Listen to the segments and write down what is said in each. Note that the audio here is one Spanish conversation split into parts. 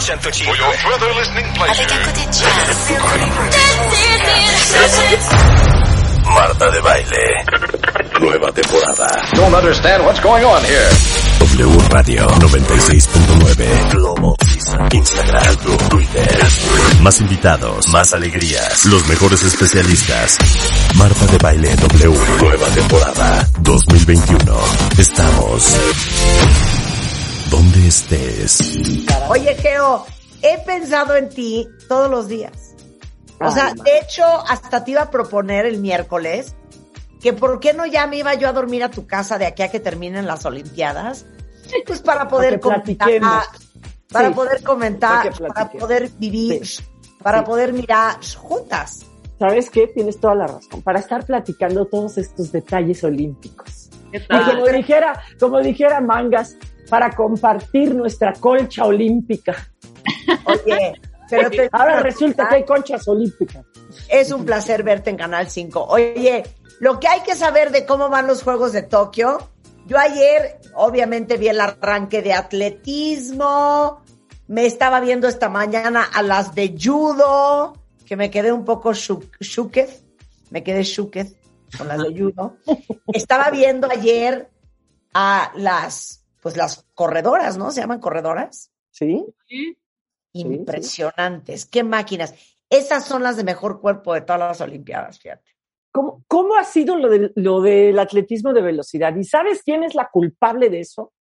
For your further listening pleasure. Marta de Baile. Nueva temporada. Don't understand what's going on here. W Radio 96.9. Globo. Instagram. Twitter. Más invitados. Más alegrías. Los mejores especialistas. Marta de Baile W. Nueva temporada 2021. Estamos donde estés. Oye, Geo, he pensado en ti todos los días. O sea, de hecho, hasta te iba a proponer el miércoles que por qué no ya me iba yo a dormir a tu casa de aquí a que terminen las Olimpiadas. Pues para poder Para comentar, para Sí, poder comentar, para poder vivir, Sí. para Sí. poder mirar juntas. ¿Sabes qué? Tienes toda la razón. Para estar platicando todos estos detalles olímpicos. ¿Qué Y como dijera, como dijera Mangas, para compartir nuestra colcha olímpica. Oye, pero te- Ahora resulta que hay conchas olímpicas. Es un placer verte en Canal 5. Oye, lo que hay que saber de cómo van los Juegos de Tokio, yo ayer obviamente vi el arranque de atletismo, me estaba viendo esta mañana a las de judo, que me quedé un poco shu- shukez, me quedé shukez con las de judo. Estaba viendo ayer a las, pues las corredoras, ¿no? ¿Se llaman corredoras? ¿Sí? Sí. Impresionantes, qué máquinas. Esas son las de mejor cuerpo de todas las Olimpiadas, fíjate. ¿Cómo, cómo ha sido lo, del- lo del atletismo de velocidad? ¿Y sabes quién es la culpable de eso?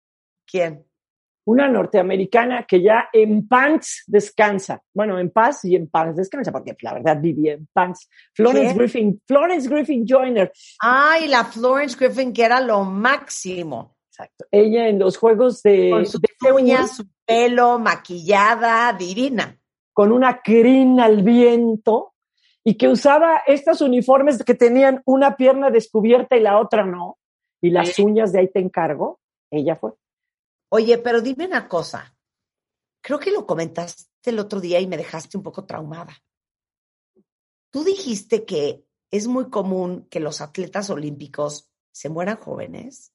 ¿Quién? Una norteamericana que ya en pants descansa. Bueno, en paz y en pants descansa, porque la verdad vivía en pants. Florence ¿Quién? Griffin, Florence Griffin Joyner. Ay, la Florence Griffin, que era lo máximo. Exacto. Ella en los juegos de, Con sus de uñas, su pelo, maquillada, divina. con una crin al viento y que usaba estos uniformes que tenían una pierna descubierta y la otra no. Y las Sí. uñas de ahí te encargo. Ella fue. Oye, pero dime una cosa. Creo que lo comentaste el otro día y me dejaste un poco traumada. Tú dijiste que es muy común que los atletas olímpicos se mueran jóvenes.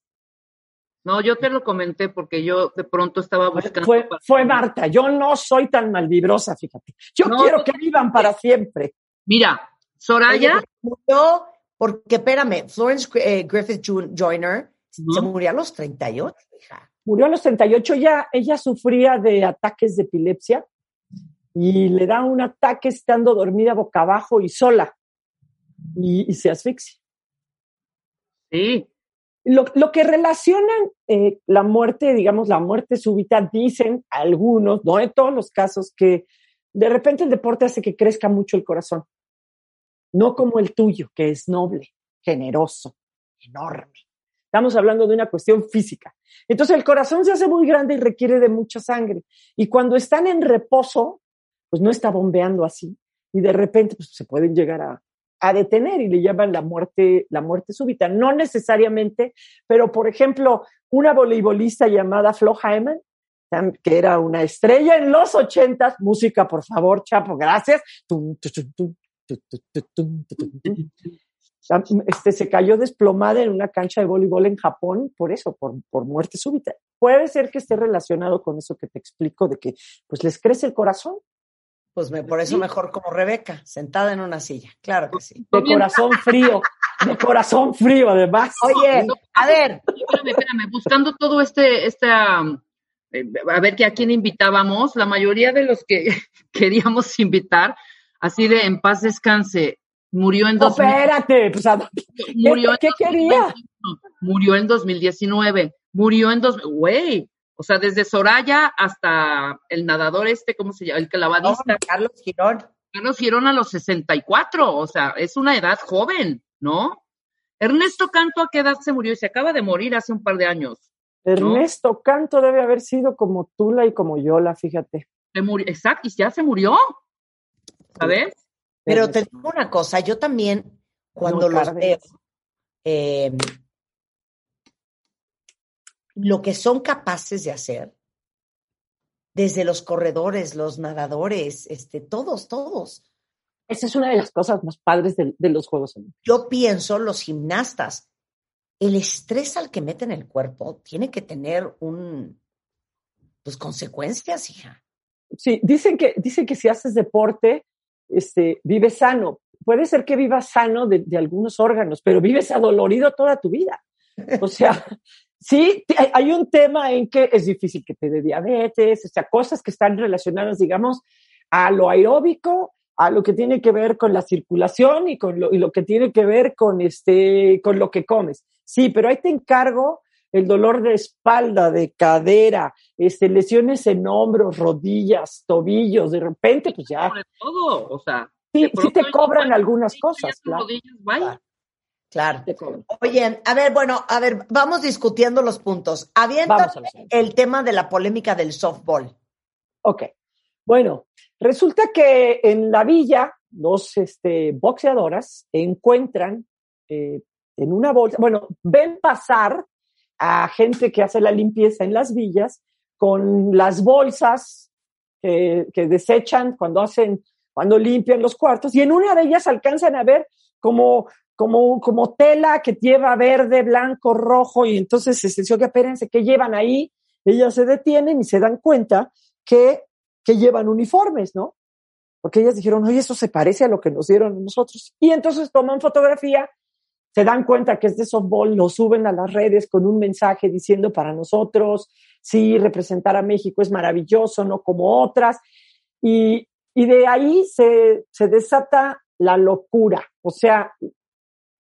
No, yo te lo comenté porque yo de pronto estaba buscando. Fue, para- fue Marta. Yo no soy tan malvibrosa, fíjate. Yo No, quiero no. que vivan para siempre. Mira, Soraya, murió, porque espérame, Florence eh, Griffith Joyner se murió a los 38, hija. Murió a los 38. Ya, ella sufría de ataques de epilepsia y le da un ataque estando dormida boca abajo y sola. Y, y se asfixia. sí, Lo, que relacionan eh, la muerte, digamos, la muerte súbita, dicen algunos, no en todos los casos, que de repente el deporte hace que crezca mucho el corazón. No como el tuyo, que es noble, generoso, enorme. Estamos hablando de una cuestión física. Entonces el corazón se hace muy grande y requiere de mucha sangre. Y cuando están en reposo, pues no está bombeando así. Y de repente pues, se pueden llegar a, a detener y le llaman la muerte, la muerte súbita. No necesariamente, pero por ejemplo, una voleibolista llamada Flo Hyman, que era una estrella en los ochentas, música por favor, Chapo, gracias. Este, se cayó desplomada en una cancha de voleibol en Japón por eso, por, por muerte súbita. Puede ser que esté relacionado con eso que te explico, de que pues les crece el corazón, Pues me, por eso mejor como Rebeca, sentada en una silla. Claro que sí. de corazón frío, de corazón frío además. Oye, a ver, espérame, espérame, buscando todo este, esta, eh, a ver que a quién invitábamos, la mayoría de los que queríamos invitar, así de en paz descanse, murió en No, 2000, espérate, pues, ¿a- murió en ¿qué quería? 2021, murió en 2019, murió en dos, güey, o sea, desde Soraya hasta el nadador este, ¿cómo se llama? El clavadista, Carlos Girón. Carlos Girón a los 64, o sea, es una edad joven, ¿no? Ernesto Canto, ¿a qué edad se murió? Y se acaba de morir hace un par de años. Ernesto Canto debe haber sido como Tula y como Yola, fíjate. Se murió, exacto, y ya se murió, ¿sabes? Pero te digo una cosa, yo también, cuando No, los veo, eh, lo que son capaces de hacer, desde los corredores, los nadadores, este, todos, todos. Esa es una de las cosas más padres de, de los Juegos Olímpicos. Yo pienso, los gimnastas, el estrés al que meten el cuerpo tiene que tener un, pues, consecuencias, hija. sí, dicen que, dicen que si haces deporte, este, vives sano. Puede ser que vivas sano de, de algunos órganos, pero vives adolorido toda tu vida. O sea, sí, hay- un tema en que es difícil que te dé diabetes, o sea, cosas que están relacionadas, digamos, a lo aeróbico, a lo que tiene que ver con la circulación y con lo, y lo que tiene que ver con este, con lo que comes. Sí, pero ahí te encargo el dolor de espalda, de cadera, este, lesiones en hombros, rodillas, tobillos, de repente, pues ya, Sobre todo, o sea. sí, sí te cobran algunas cosas, claro. rodillas. Claro. Oye, a ver, bueno, a ver, vamos discutiendo los puntos. Avienta el tema de la polémica del softball. Ok. Bueno, resulta que en la villa, dos este, boxeadoras encuentran eh, en una bolsa, bueno, ven pasar a gente que hace la limpieza en las villas con las bolsas que desechan cuando hacen, cuando limpian los cuartos, y en una de ellas alcanzan a ver como, como, como tela que lleva verde, blanco, rojo, y entonces se dice, oye, espérense, ¿qué llevan ahí? Ellas se detienen y se dan cuenta que, que llevan uniformes, ¿no? Porque ellas dijeron, oye, eso se parece a lo que nos dieron nosotros. Y entonces toman fotografía, se dan cuenta que es de softball, lo suben a las redes con un mensaje diciendo para nosotros, sí, representar a México es maravilloso, no como otras. Y, y de ahí se, se desata la locura. O sea,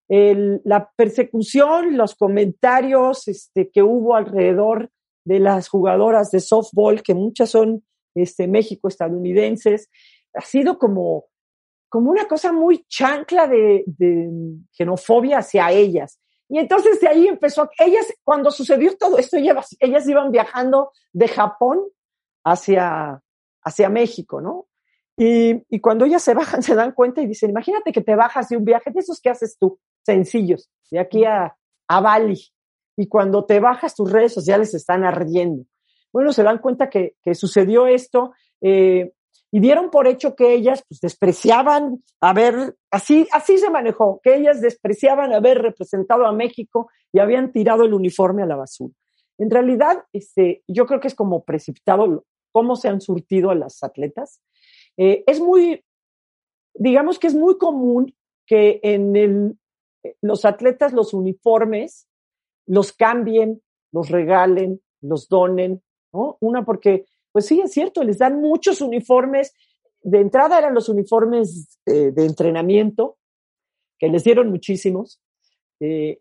la persecución, los comentarios este, que hubo alrededor de las jugadoras de softball, que muchas son este, México estadounidenses, ha sido como, como una cosa muy chancla de, xenofobia hacia ellas. Y entonces de ahí empezó, ellas, cuando sucedió todo esto, ellas, ellas iban viajando de Japón hacia, hacia México, ¿no? Y, y cuando ellas se bajan, se dan cuenta y dicen, imagínate que te bajas de un viaje de esos que haces tú, sencillos, de aquí a, a Bali. Y cuando te bajas, tus redes sociales están ardiendo. Bueno, se dan cuenta que, que sucedió esto eh, y dieron por hecho que ellas pues, despreciaban haber, así, así se manejó, que ellas despreciaban haber representado a México y habían tirado el uniforme a la basura. En realidad, este, yo creo que es como precipitado cómo se han surtido a las atletas. Eh, es muy, digamos que es muy común que en el, los atletas los uniformes los cambien, los regalen, los donen, ¿no? Una porque, pues sí, es cierto, les dan muchos uniformes. De entrada eran los uniformes eh, de entrenamiento, que les dieron muchísimos. Eh,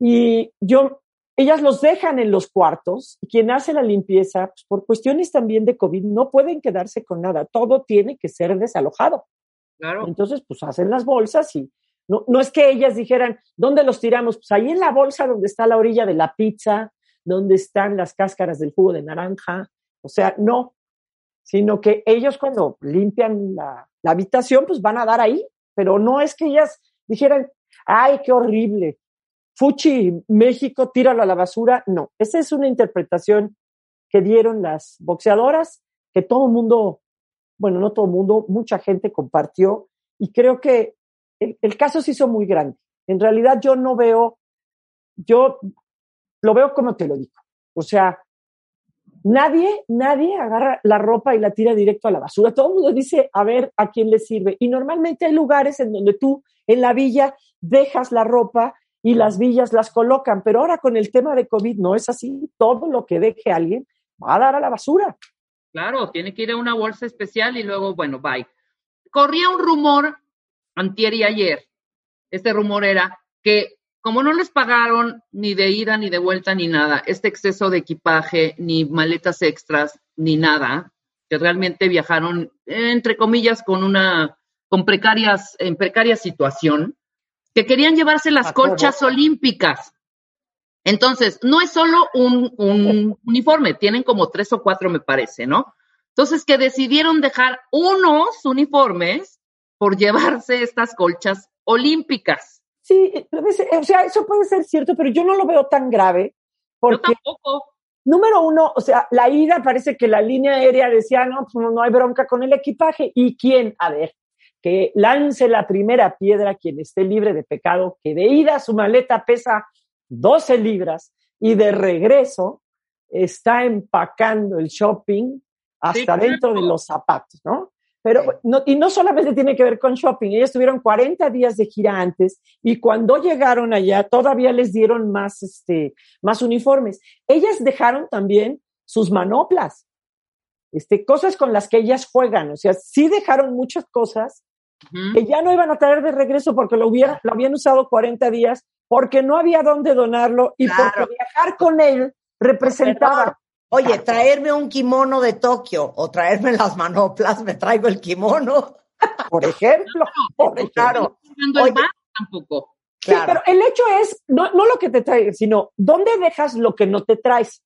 y yo, ellas los dejan en los cuartos y quien hace la limpieza, pues por cuestiones también de COVID, no pueden quedarse con nada. Todo tiene que ser desalojado. Claro. Entonces, pues hacen las bolsas y no, no es que ellas dijeran, ¿dónde los tiramos? Pues ahí en la bolsa donde está la orilla de la pizza, donde están las cáscaras del jugo de naranja. O sea, no, sino que ellos cuando limpian la, la habitación, pues van a dar ahí, pero no es que ellas dijeran, ay, qué horrible, Fuchi, México, tíralo a la basura. No, esa es una interpretación que dieron las boxeadoras, que todo el mundo, bueno, no todo el mundo, mucha gente compartió y creo que el, caso se hizo muy grande. En realidad yo no veo, yo lo veo como te lo digo. O sea, nadie, nadie agarra la ropa y la tira directo a la basura. Todo el mundo dice, a ver a quién le sirve. Y normalmente hay lugares en donde tú en la villa dejas la ropa y las villas las colocan, pero ahora con el tema de COVID no es así. Todo lo que deje alguien va a dar a la basura. Claro, tiene que ir a una bolsa especial y luego, bueno, bye. Corría un rumor antier y ayer. Este rumor era que como no les pagaron ni de ida ni de vuelta ni nada, este exceso de equipaje, ni maletas extras, ni nada, que realmente viajaron, entre comillas, con una, con precarias, en precaria situación, que querían llevarse las colchas olímpicas. Entonces, no es solo un, un uniforme, tienen como tres o cuatro, me parece, ¿no? Entonces, que decidieron dejar unos uniformes por llevarse estas colchas olímpicas. Sí, o sea, eso puede ser cierto, pero yo no lo veo tan grave Yo porque tampoco. Número uno, o sea, la ida parece que la línea aérea decía, no, pues no, hay bronca con el equipaje. ¿Y quién? A ver, que lance la primera piedra quien esté libre de pecado, que de ida su maleta pesa 12 libras y de regreso está empacando el shopping hasta dentro de los zapatos, ¿no? Pero, no, y no solamente tiene que ver con shopping, ellas tuvieron 40 días de gira antes y cuando llegaron allá todavía les dieron más, este, más uniformes. Ellas dejaron también sus manoplas, este, cosas con las que ellas juegan, o sea, sí dejaron muchas cosas que ya no iban a traer de regreso porque lo, hubiera, lo habían usado 40 días, porque no había dónde donarlo y Claro. porque viajar con él representaba. Oye, traerme un kimono de Tokio o traerme las manoplas, me traigo el kimono. Por ejemplo, por ejemplo. Claro. El Oye. tampoco. Sí, Claro. pero el hecho es, no, no lo que te traes, sino dónde dejas lo que no te traes.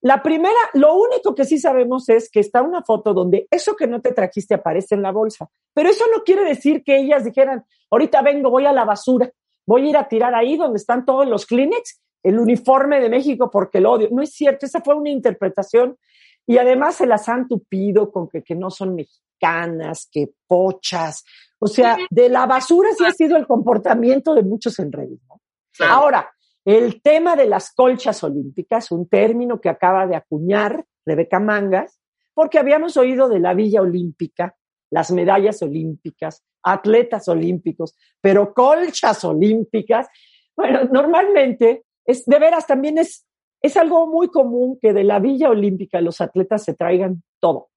La primera, lo único que sí sabemos es que está una foto donde eso que no te trajiste aparece en la bolsa. Pero eso no quiere decir que ellas dijeran, ahorita vengo, voy a la basura, voy a ir a tirar ahí donde están todos los Kleenex, el uniforme de México porque lo odio. No es cierto, esa fue una interpretación y además se las han tupido con que, que no son mexicanas, que pochas. O sea, de la basura sí ha sido el comportamiento de muchos en redes. ¿no? Claro. Ahora, el tema de las colchas olímpicas, un término que acaba de acuñar Rebeca Mangas, porque habíamos oído de la Villa Olímpica, las medallas olímpicas, atletas olímpicos, pero colchas olímpicas. Bueno, normalmente, es, de veras, también es, es algo muy común que de la Villa Olímpica los atletas se traigan todo.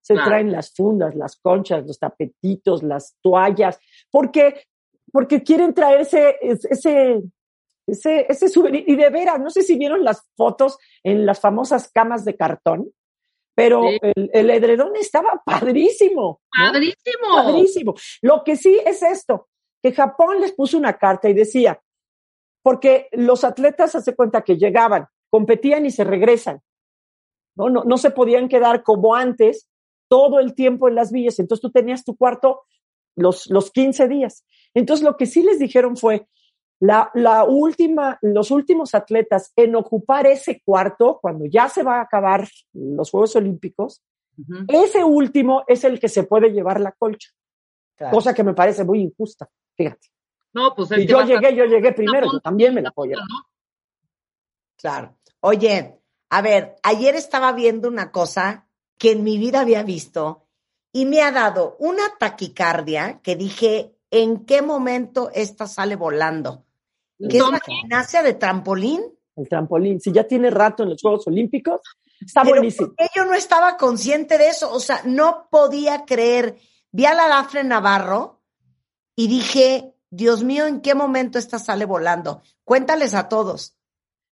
Se traen las fundas, las conchas, los tapetitos, las toallas, porque, porque quieren traerse ese, ese, ese souvenir. Y de veras, no sé si vieron las fotos en las famosas camas de cartón, pero Sí. el, el edredón estaba padrísimo. ¿no? Padrísimo. Padrísimo. Lo que sí es esto, que Japón les puso una carta y decía, porque los atletas hace cuenta que llegaban, competían y se regresan. ¿no? No, no se podían quedar como antes todo el tiempo en las villas. Entonces tú tenías tu cuarto los, los 15 días. Entonces lo que sí les dijeron fue, la, la última, los últimos atletas en ocupar ese cuarto, cuando ya se va a acabar los Juegos Olímpicos, ese último es el que se puede llevar la colcha, Claro. cosa que me parece muy injusta, fíjate. No, pues Y que yo a- llegué, yo llegué primero, yo foto, también me la llevar. ¿no? Claro. Oye, a ver, ayer estaba viendo una cosa que en mi vida había visto y me ha dado una taquicardia que dije, ¿en qué momento esta sale volando? Que es la gimnasia de trampolín. El trampolín, si ya tiene rato en los Juegos Olímpicos, está Pero buenísimo. ¿por qué yo no estaba consciente de eso? O sea, no podía creer. Vi a la Dafne Navarro y dije, Dios mío, ¿en qué momento esta sale volando? Cuéntales a todos.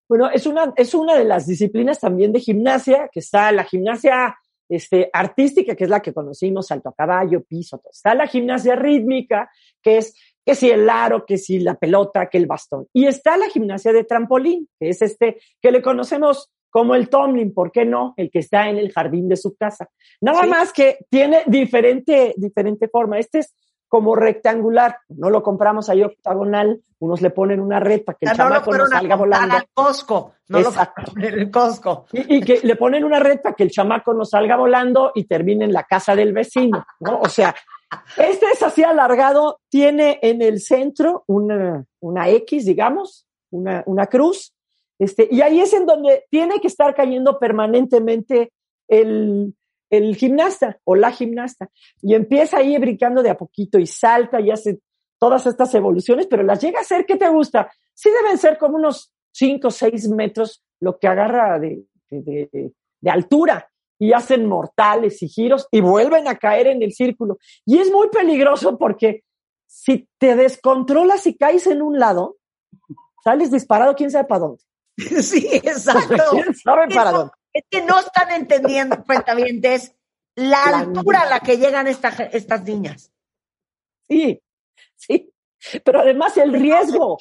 Bueno, es una, es una de las disciplinas también de gimnasia, que está la gimnasia este, artística, que es la que conocimos, salto a caballo, piso, todo. está la gimnasia rítmica, que es que si el aro, que si la pelota, que el bastón. Y está la gimnasia de trampolín, que es este, que le conocemos como el Tomlin, ¿por qué no? El que está en el jardín de su casa. Nada Sí. más que tiene diferente, diferente forma. Este es como rectangular, no lo compramos ahí octagonal, unos le ponen una red para que el no lo chamaco no salga volando. al Costco, no lo Exacto. fueron a poner en Costco. Y, y que le ponen una red para que el chamaco no salga volando y termine en la casa del vecino, ¿no? O sea, este es así alargado, tiene en el centro una, una X, digamos, una, una cruz, este, y ahí es en donde tiene que estar cayendo permanentemente el, el gimnasta o la gimnasta. Y empieza ahí brincando de a poquito y salta y hace todas estas evoluciones, pero las llega a hacer, ¿qué te gusta? Sí deben ser como unos 5 o 6 metros lo que agarra de, de, de, de altura y hacen mortales y giros y vuelven a caer en el círculo. Y es muy peligroso porque si te descontrolas y caes en un lado, sales disparado quién sabe para dónde. Sí, exacto. ¿Quién sabe para Eso- dónde? Es que no están entendiendo, cuentavientes, la La altura a la que llegan esta- estas niñas. Sí, sí. Pero además el riesgo.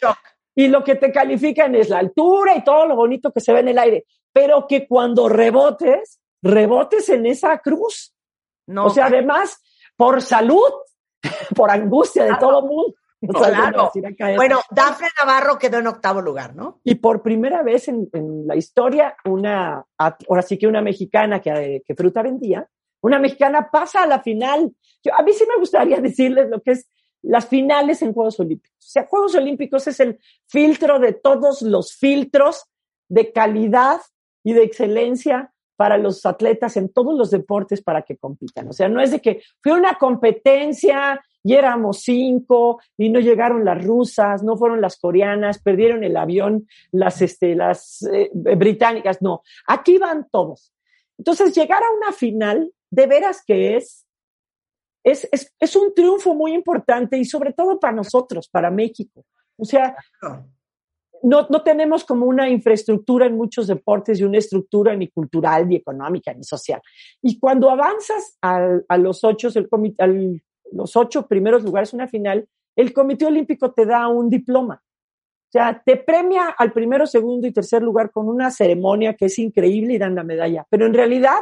Y lo que te califican es la altura y todo lo bonito que se ve en el aire, pero que cuando rebotes, rebotes en esa cruz. No, o sea, además, por salud, por angustia de todo el mundo. claro. Bueno, Dafne Navarro quedó en octavo lugar, ¿no? Y por primera vez en, en la historia, una, ahora sí que una mexicana que, que fruta vendía, una mexicana pasa a la final. Yo, a mí sí me gustaría decirles lo que es las finales en Juegos Olímpicos. O sea, Juegos Olímpicos es el filtro de todos los filtros de calidad y de excelencia para los atletas en todos los deportes para que compitan. O sea, no es de que fue una competencia y éramos cinco y no llegaron las rusas, no fueron las coreanas, perdieron el avión las, este, las eh, británicas. No, aquí van todos. Entonces, llegar a una final, de veras que es, es, es, es un triunfo muy importante y sobre todo para nosotros, para México. O sea, no, no tenemos como una infraestructura en muchos deportes y una estructura ni cultural, ni económica, ni social. Y cuando avanzas al, a los ocho, el comité, los ocho primeros lugares, una final, el Comité Olímpico te da un diploma. O sea, te premia al primero, segundo y tercer lugar con una ceremonia que es increíble y dan la medalla. Pero en realidad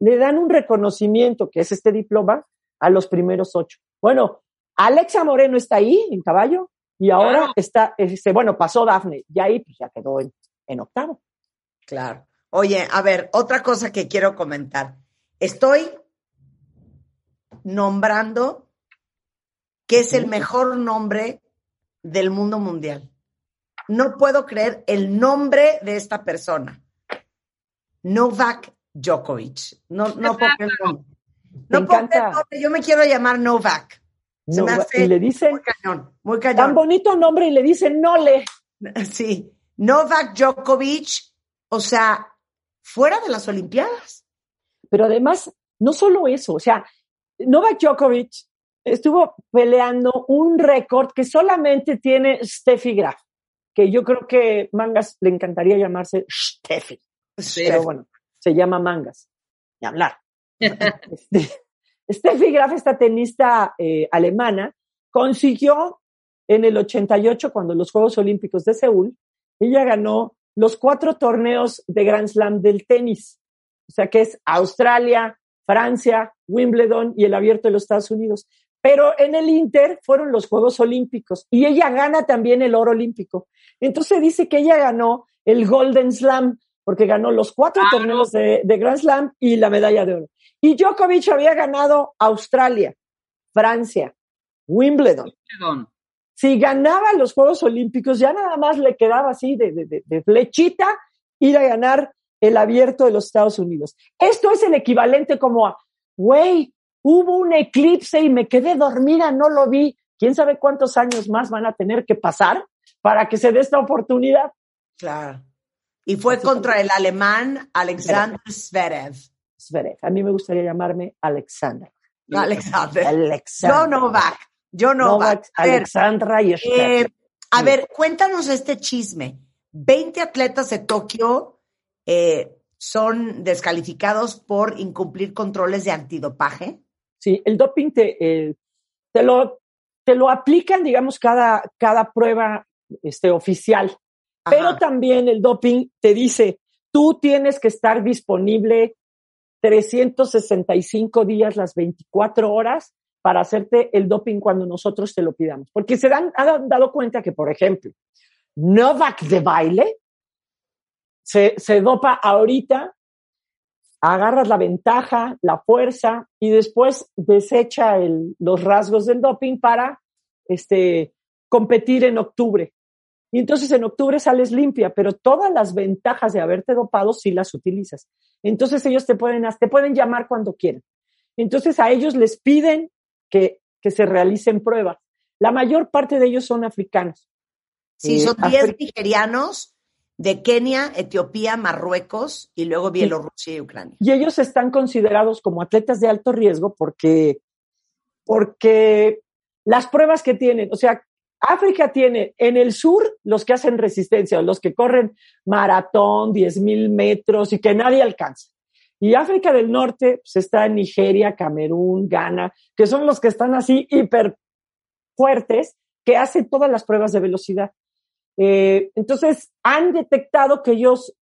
le dan un reconocimiento, que es este diploma, a los primeros ocho. Bueno, Alexa Moreno está ahí en caballo, y ahora está, este, bueno, pasó Dafne, y ahí pues, ya quedó en, en octavo. Claro. Oye, a ver, otra cosa que quiero comentar. Estoy nombrando que es el mejor nombre del mundo mundial. No puedo creer el nombre de esta persona. Novak Djokovic. No, no puedo creer. el nombre. No Me puedo creer el nombre. Yo me quiero llamar Novak. Se me No, hace y le dicen muy cañón, muy tan cañón. bonito nombre y le dicen no le. Sí, Novak Djokovic, o sea, fuera de las Olimpiadas. Pero además, no solo eso, o sea, Novak Djokovic estuvo peleando un récord que solamente tiene Steffi Graf, que yo creo que Mangas le encantaría llamarse Steffi, pero bueno, se llama Mangas, ni hablar. Este, Steffi Graf, esta tenista eh, alemana, consiguió en el 88, cuando los Juegos Olímpicos de Seúl, ella ganó los cuatro torneos de Grand Slam del tenis. O sea, que es Australia, Francia, Wimbledon y el Abierto de los Estados Unidos. Pero en el Inter fueron los Juegos Olímpicos y ella gana también el oro olímpico. Entonces dice que ella ganó el Golden Slam porque ganó los cuatro Claro. torneos de, de Grand Slam y la medalla de oro. Y Djokovic había ganado Australia, Francia, Wimbledon. Si ganaba los Juegos Olímpicos, ya nada más le quedaba así de- de flechita ir a ganar el abierto de los Estados Unidos. Esto es el equivalente como a, güey, hubo un eclipse y me quedé dormida, no lo vi. ¿Quién sabe cuántos años más van a tener que pasar para que se dé esta oportunidad? Claro. Y fue Así contra el alemán Alexander Zverev. Zverev. A mí me gustaría llamarme Alexander. No, Alexander. Alexander. Yo Novak. Yo Novak. Alexandra y eh, a ver, cuéntanos este chisme. 20 atletas de Tokio eh, son descalificados por incumplir controles de antidopaje. Sí, el doping te, eh, te, lo, te lo aplican, digamos, cada, cada prueba este, oficial. Pero también el doping te dice, tú tienes que estar disponible 365 días las 24 horas para hacerte el doping cuando nosotros te lo pidamos. Porque se dan, han dado cuenta que, por ejemplo, Novak de baile se, se dopa ahorita, agarras la ventaja, la fuerza y después desecha el- los rasgos del doping para este, competir en octubre. Y entonces en octubre sales limpia, pero todas las ventajas de haberte dopado sí las utilizas. Entonces ellos te pueden, te pueden llamar cuando quieran. Entonces a ellos les piden que, que se realicen pruebas. La mayor parte de ellos son africanos. Sí, Eh, son 10 Afri- nigerianos de Kenia, Etiopía, Marruecos y luego Bielorrusia y Ucrania. Y ellos están considerados como atletas de alto riesgo porque, porque las pruebas que tienen, o sea, África tiene en el sur los que hacen resistencia, los que corren maratón, 10 mil metros y que nadie alcanza. Y África del Norte pues, está en Nigeria, Camerún, Ghana, que son los que están así hiper fuertes, que hacen todas las pruebas de velocidad. Eh, entonces, han detectado que ellos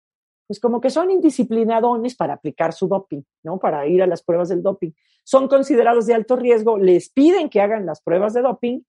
pues como que son indisciplinadones para aplicar su doping, ¿no? Para ir a las pruebas del doping. Son considerados de alto riesgo, les piden que hagan las pruebas de doping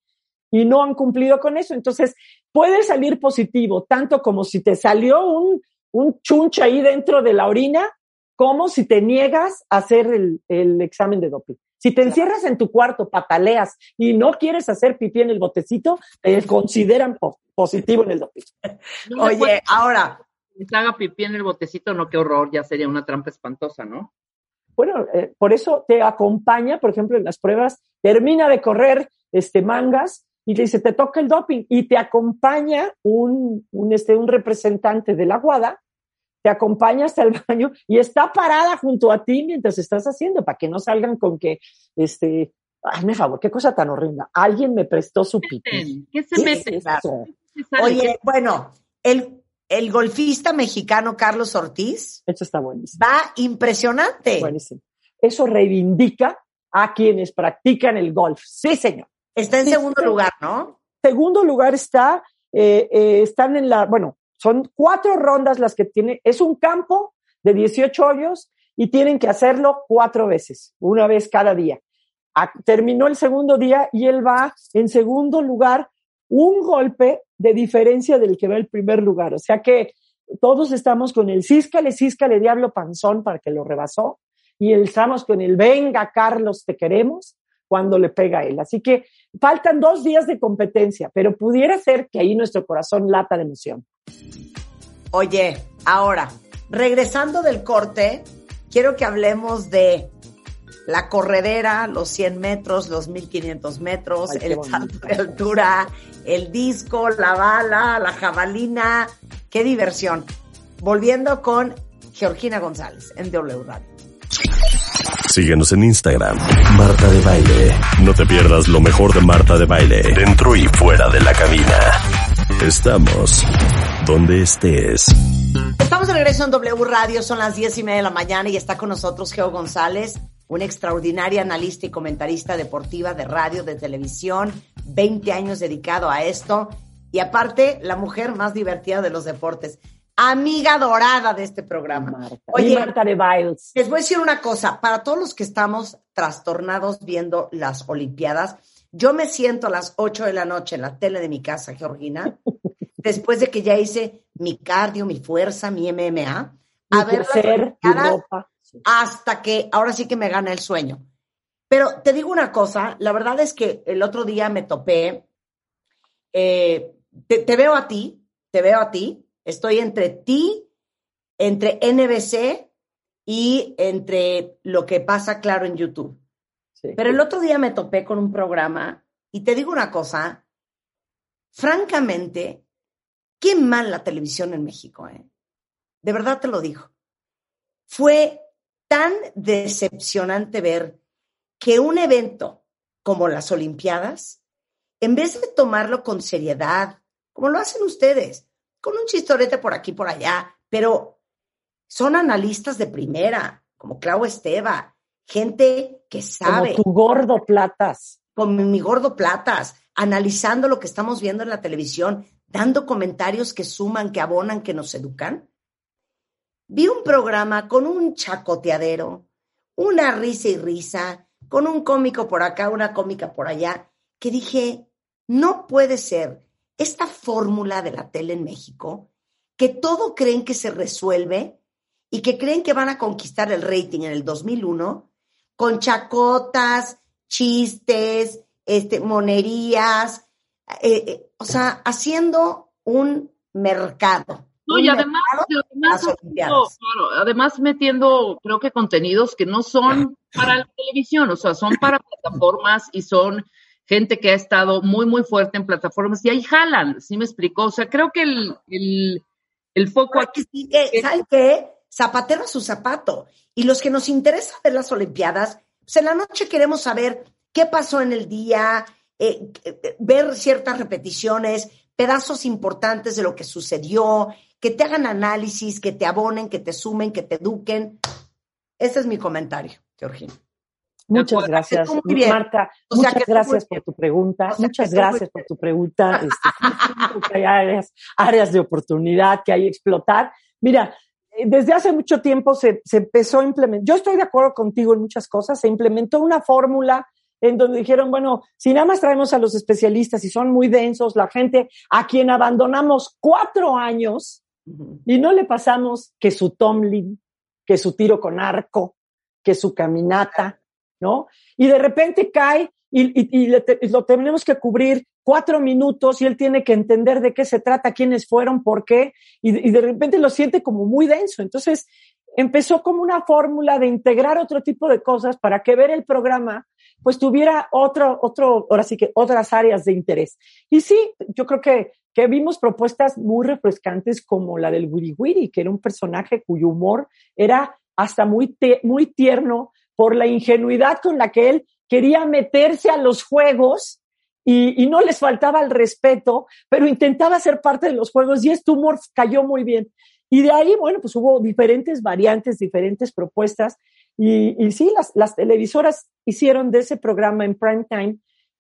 y no han cumplido con eso. Entonces, puede salir positivo, tanto como si te salió un, un chunche ahí dentro de la orina, como si te niegas a hacer el, el examen de doping. Si te encierras en tu cuarto, pataleas y no quieres hacer pipí en el botecito, te consideran po- positivo en el doping. No Oye, ahora, se haga pipí en el botecito, no, qué horror, ya sería una trampa espantosa, ¿no? Bueno, eh, por eso te acompaña, por ejemplo, en las pruebas, termina de correr este mangas y te dice, te toca el doping y te acompaña un, un, este, un representante de la guada, te acompaña hasta el baño y está parada junto a ti mientras estás haciendo, para que no salgan con que, este, hazme favor, qué cosa tan horrible. Alguien me prestó su pipí. ¿Qué se mete? Oye, bueno, el, el golfista mexicano Carlos Ortiz. Eso está buenísimo. Va impresionante. Buenísimo. Eso reivindica a quienes practican el golf. Sí, señor. Está en Sí, segundo lugar, ¿no? Segundo lugar está, eh, eh, están en la, bueno, son cuatro rondas las que tiene, es un campo de 18 hoyos y tienen que hacerlo cuatro veces, una vez cada día. Terminó el segundo día y él va en segundo lugar, un golpe de diferencia del que va el primer lugar. O sea que todos estamos con el císcale, císcale, diablo panzón para que lo rebasó y estamos con el venga, Carlos, te queremos cuando le pega a él. Así que faltan dos días de competencia, pero pudiera ser que ahí nuestro corazón lata de emoción. Oye, ahora, regresando del corte, quiero que hablemos de la corredera, los 100 metros, los 1500 metros, Ay, el salto de altura, el disco, la bala, la jabalina. ¡Qué diversión! Volviendo con Georgina González en W Radio. Síguenos en Instagram, Marta de Baile. No te pierdas lo mejor de Marta de Baile, dentro y fuera de la cabina. Estamos donde estés. Estamos de regreso en W Radio, son las 10 y media de la mañana y está con nosotros Geo González, una extraordinaria analista y comentarista deportiva de radio, de televisión, 20 años dedicado a esto y aparte la mujer más divertida de los deportes, amiga dorada de este programa. Marta. Oye, Marta de Biles. les voy a decir una cosa, para todos los que estamos trastornados viendo las Olimpiadas, yo me siento a las 8 de la noche en la tele de mi casa, Georgina, después de que ya hice mi cardio, mi fuerza, mi MMA, Mi a ver placer, hasta que ahora sí que me gana el sueño. Pero te digo una cosa, la verdad es que el otro día me topé, eh, te, te veo a ti, te veo a ti, estoy entre ti, entre NBC y entre lo que pasa claro en YouTube. Sí. Pero el otro día me topé con un programa y te digo una cosa, francamente, qué mal la televisión en México, ¿eh? De verdad te lo digo. Fue tan decepcionante ver que un evento como las Olimpiadas, en vez de tomarlo con seriedad, como lo hacen ustedes, con un chistorete por aquí por allá, pero son analistas de primera, como Clau Esteva, gente que sabe Como tu gordo platas. con mi gordo platas, analizando lo que estamos viendo en la televisión, dando comentarios que suman, que abonan, que nos educan. Vi un programa con un chacoteadero, una risa y risa, con un cómico por acá, una cómica por allá, que dije, no puede ser esta fórmula de la tele en México, que todo creen que se resuelve y que creen que van a conquistar el rating en el 2001 con chacotas, chistes, este, monerías, eh, eh, o sea, haciendo un mercado. No, y además, además, metiendo, claro, además metiendo, creo que contenidos que no son para la televisión, o sea, son para plataformas y son gente que ha estado muy, muy fuerte en plataformas y ahí jalan, ¿sí me explicó? O sea, creo que el, el, el foco aquí sí que, ¿saben qué? Zapatero a su zapato. Y los que nos interesa ver las Olimpiadas, pues en la noche queremos saber qué pasó en el día, eh, eh, ver ciertas repeticiones, pedazos importantes de lo que sucedió, que te hagan análisis, que te abonen, que te sumen, que te eduquen. Ese es mi comentario, Georgina. Muchas gracias. Marta. O sea, muchas que gracias por tu pregunta. O sea, que muchas gracias por tu pregunta. Este, que hay áreas, áreas de oportunidad que hay que explotar. Mira, eh, desde hace mucho tiempo se, se empezó a implementar. Yo estoy de acuerdo contigo en muchas cosas. Se implementó una fórmula en donde dijeron, bueno, si nada más traemos a los especialistas y son muy densos, la gente a quien abandonamos cuatro años y no le pasamos que su Tomlin, que su tiro con arco, que su caminata, ¿no? Y de repente cae y, lo tenemos que cubrir cuatro minutos y él tiene que entender de qué se trata, quiénes fueron, por qué, y, y de repente lo siente como muy denso. Entonces, empezó como una fórmula de integrar otro tipo de cosas para que ver el programa pues tuviera otro, otro, ahora sí que otras áreas de interés. Y sí, yo creo que, que vimos propuestas muy refrescantes como la del Wiri Wiri, que era un personaje cuyo humor era hasta muy, muy tierno por la ingenuidad con la que él quería meterse a los juegos y, no les faltaba el respeto, pero intentaba ser parte de los juegos y este humor cayó muy bien. Y de ahí, bueno, pues hubo diferentes variantes, diferentes propuestas. Y, y sí, las, las televisoras hicieron de ese programa en prime time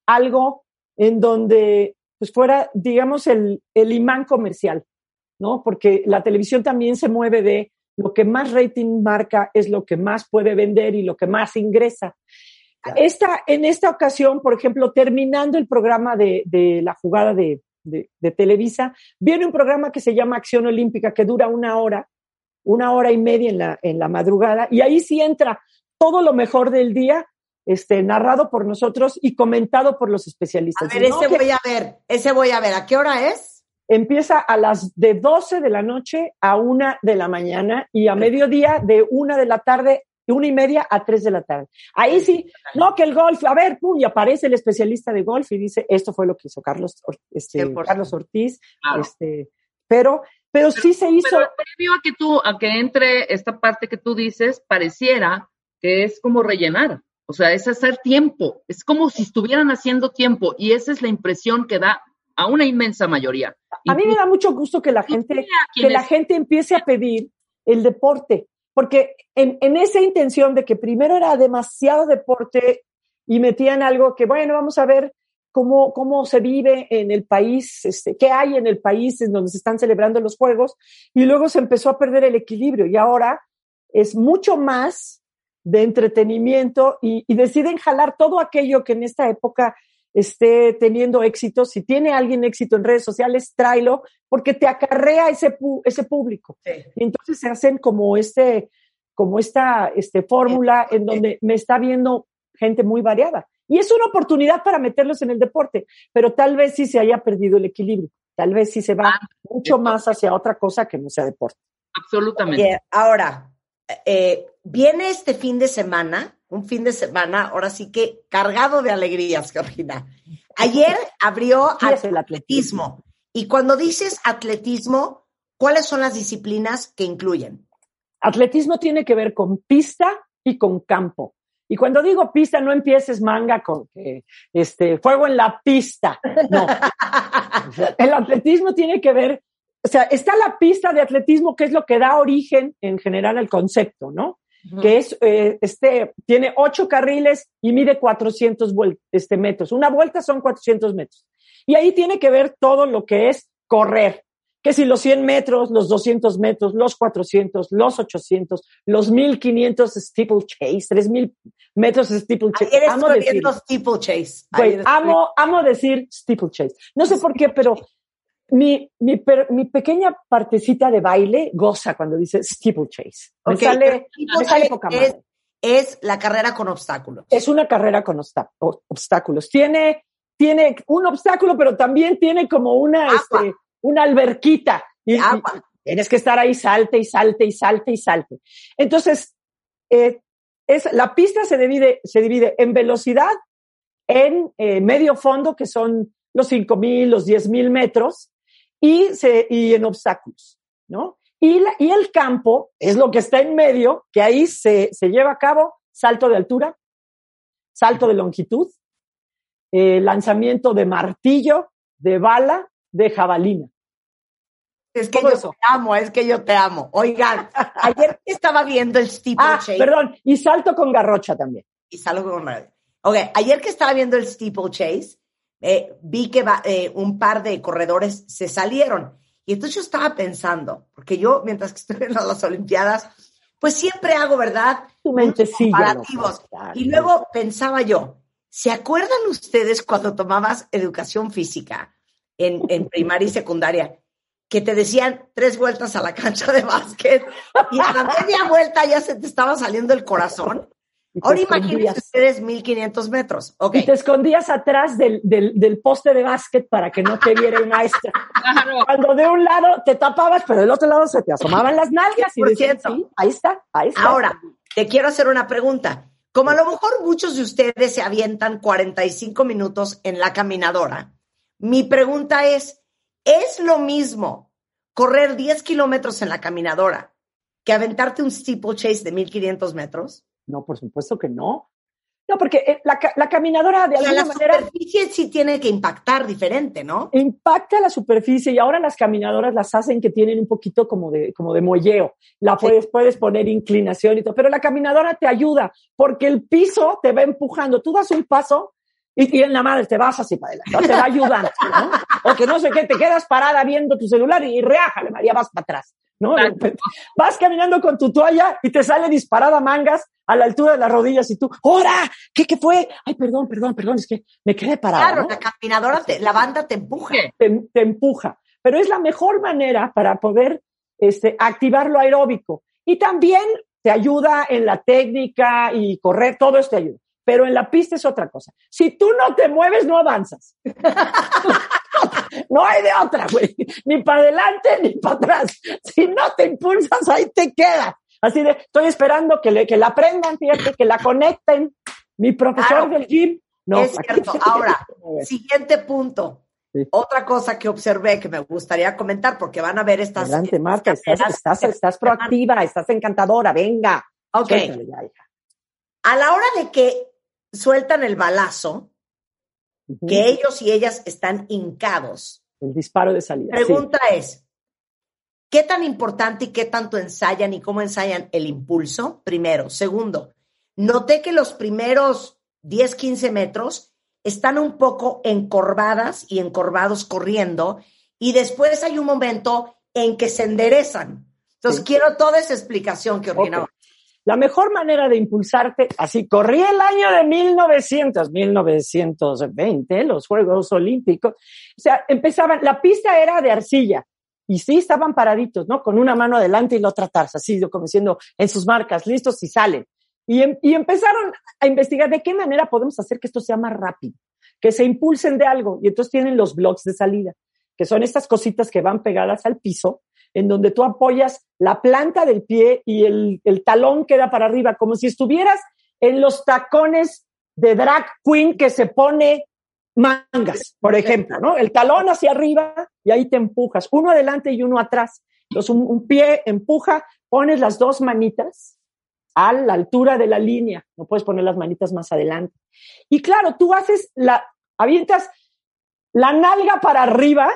algo en donde pues fuera, digamos, el, el imán comercial, ¿no? Porque la televisión también se mueve de lo que más rating marca es lo que más puede vender y lo que más ingresa. Esta, en esta ocasión, por ejemplo, terminando el programa de, de la jugada de, de, de, Televisa, viene un programa que se llama Acción Olímpica, que dura una hora, una hora y media en la, en la madrugada, y ahí sí entra todo lo mejor del día, este, narrado por nosotros y comentado por los especialistas. A ver, ese voy a ver, ese voy a ver. ¿A qué hora es? Empieza a las de 12 de la noche a una de la mañana y a mediodía de una de la tarde de una y media a tres de la tarde. Ahí sí, no que el golf, a ver, pum, y aparece el especialista de golf y dice, esto fue lo que hizo Carlos, este, Carlos Ortiz, claro. este, pero, pero, pero, sí se hizo. Pero previo a que tú, a que entre esta parte que tú dices, pareciera que es como rellenar. O sea, es hacer tiempo. Es como si estuvieran haciendo tiempo. Y esa es la impresión que da a una inmensa mayoría. A mí me da mucho gusto que la gente, que la gente empiece a pedir el deporte porque en, en, esa intención de que primero era demasiado deporte y metían algo que, bueno, vamos a ver cómo, cómo se vive en el país, este, qué hay en el país en donde se están celebrando los Juegos, y luego se empezó a perder el equilibrio y ahora es mucho más de entretenimiento y, y deciden jalar todo aquello que en esta época esté teniendo éxito, si tiene alguien éxito en redes sociales, tráelo, porque te acarrea ese, ese público. Sí. Y entonces se hacen como este, como esta este, fórmula en donde me está viendo gente muy variada. Y es una oportunidad para meterlos en el deporte, pero tal vez sí se haya perdido el equilibrio. Tal vez sí se va ah, mucho más hacia otra cosa que no sea deporte. Absolutamente. Oye, ahora, eh, viene este fin de semana un fin de semana, ahora sí que cargado de alegrías, Georgina. Ayer abrió sí, el atletismo. Y cuando dices atletismo, ¿cuáles son las disciplinas que incluyen? Atletismo tiene que ver con pista y con campo. Y cuando digo pista, no empieces manga con este fuego en la pista. No. el atletismo tiene que ver, o sea, está la pista de atletismo, que es lo que da origen en general al concepto, ¿no? Que es, eh, este, tiene ocho carriles y mide 400 este, metros. Una vuelta son 400 metros. Y ahí tiene que ver todo lo que es correr. Que si los 100 metros, los 200 metros, los 400, los 800, los 1500 steeplechase, 3000 metros steeplechase. Ayer amo decir steeplechase. Pues, amo, amo decir steeplechase. No sé por qué, pero mi, mi, per, mi, pequeña partecita de baile goza cuando dice steeplechase. Me okay, sale, me sale poca es, es, la carrera con obstáculos. Es una carrera con obstáculos. Tiene, tiene un obstáculo, pero también tiene como una, este, una alberquita. Y, y, tienes que estar ahí, salte y salte y salte y salte. Entonces, eh, es, la pista se divide, se divide en velocidad, en eh, medio fondo, que son los 5.000, los 10.000 metros, y, se, y en obstáculos, ¿no? Y, la, y el campo es lo que está en medio, que ahí se, se lleva a cabo salto de altura, salto de longitud, eh, lanzamiento de martillo, de bala, de jabalina. Es que yo eso. te amo, es que yo te amo. Oigan, ayer estaba viendo el steeplechase. Ah, perdón, y salto con garrocha también. Y salto con garrocha. Ok, ayer que estaba viendo el steeplechase, eh, vi que va, eh, un par de corredores se salieron. Y entonces yo estaba pensando, porque yo mientras que estoy en las Olimpiadas, pues siempre hago, ¿verdad? Tu comparativos. Y luego pensaba yo, ¿se acuerdan ustedes cuando tomabas educación física en, en primaria y secundaria? que te decían tres vueltas a la cancha de básquet y a la media vuelta ya se te estaba saliendo el corazón. Ahora imagínense ustedes 1500 metros. Ok. Y te escondías atrás del, del, del poste de básquet para que no te viera el maestro. Claro. Cuando de un lado te tapabas, pero del otro lado se te asomaban las nalgas y decías, 100%. sí, ahí está, ahí está. Ahora, te quiero hacer una pregunta. Como a lo mejor muchos de ustedes se avientan 45 minutos en la caminadora, mi pregunta es, ¿es lo mismo correr 10 kilómetros en la caminadora que aventarte un steeplechase de 1500 metros? No, por supuesto que no. No, porque eh, la, la caminadora de O sea, alguna la manera superficie sí tiene que impactar diferente, ¿no? impacta la superficie y ahora las caminadoras las hacen que tienen un poquito como de, como de muelleo. La Sí. puedes, puedes poner inclinación y todo, pero la caminadora te ayuda porque el piso te va empujando. Tú das un paso y, y en la madre te vas así para adelante, te va ayudando, ¿no? O que no sé qué, te quedas parada viendo tu celular y, reájale, María, vas para atrás, ¿no? Repente vas caminando con tu toalla y te sale disparada mangas a la altura de las rodillas y tú, ¡hora! ¿Qué, qué fue? Ay, perdón, perdón, perdón, es que me quedé parada. Claro, ¿no? la caminadora, te- la banda te empuja. Te, te empuja. Pero es la mejor manera para poder este, activar lo aeróbico. Y también te ayuda en la técnica y correr, todo esto te ayuda. Pero en la pista es otra cosa. Si tú no te mueves, no avanzas. no hay de otra, güey. Ni para adelante ni para atrás. Si no te impulsas, ahí te quedas. Así de, estoy esperando que, le, que la aprendan, fíjate, que la conecten. Mi profesor Claro. del gym. No, es cierto. Ahora, siguiente punto. Sí. Otra cosa que observé que me gustaría comentar, porque van a ver estas. Adelante, Marta, estás, estás, estás proactiva, estás encantadora, venga. Ok. Suéltale ya, hija. A la hora de que sueltan el balazo, que ellos y ellas están hincados, El disparo de salida. sí. pregunta es, ¿qué tan importante y qué tanto ensayan y cómo ensayan el impulso? Primero. Segundo, noté que los primeros 10, 15 metros están un poco encorvadas y encorvados corriendo y después hay un momento en que se enderezan. Entonces, Sí. quiero toda esa explicación que opina. La mejor manera de impulsarte, así corrí el año de 1900, 1920, los Juegos Olímpicos. O sea, empezaban, la pista era de arcilla y sí estaban paraditos, ¿no? Con una mano adelante y la otra atrás, así como diciendo en sus marcas, listos y salen. Y, em- y empezaron a investigar de qué manera podemos hacer que esto sea más rápido, que se impulsen de algo. Y entonces tienen los blocks de salida, que son estas cositas que van pegadas al piso, en donde tú apoyas la planta del pie y el, talón queda para arriba, como si estuvieras en los tacones de drag queen que se pone mangas, por ejemplo, ¿no? El talón hacia arriba y ahí te empujas, uno adelante y uno atrás. Entonces un, un pie empuja, pones las dos manitas a la altura de la línea, no puedes poner las manitas más adelante. Y claro, tú haces la, avientas la nalga para arriba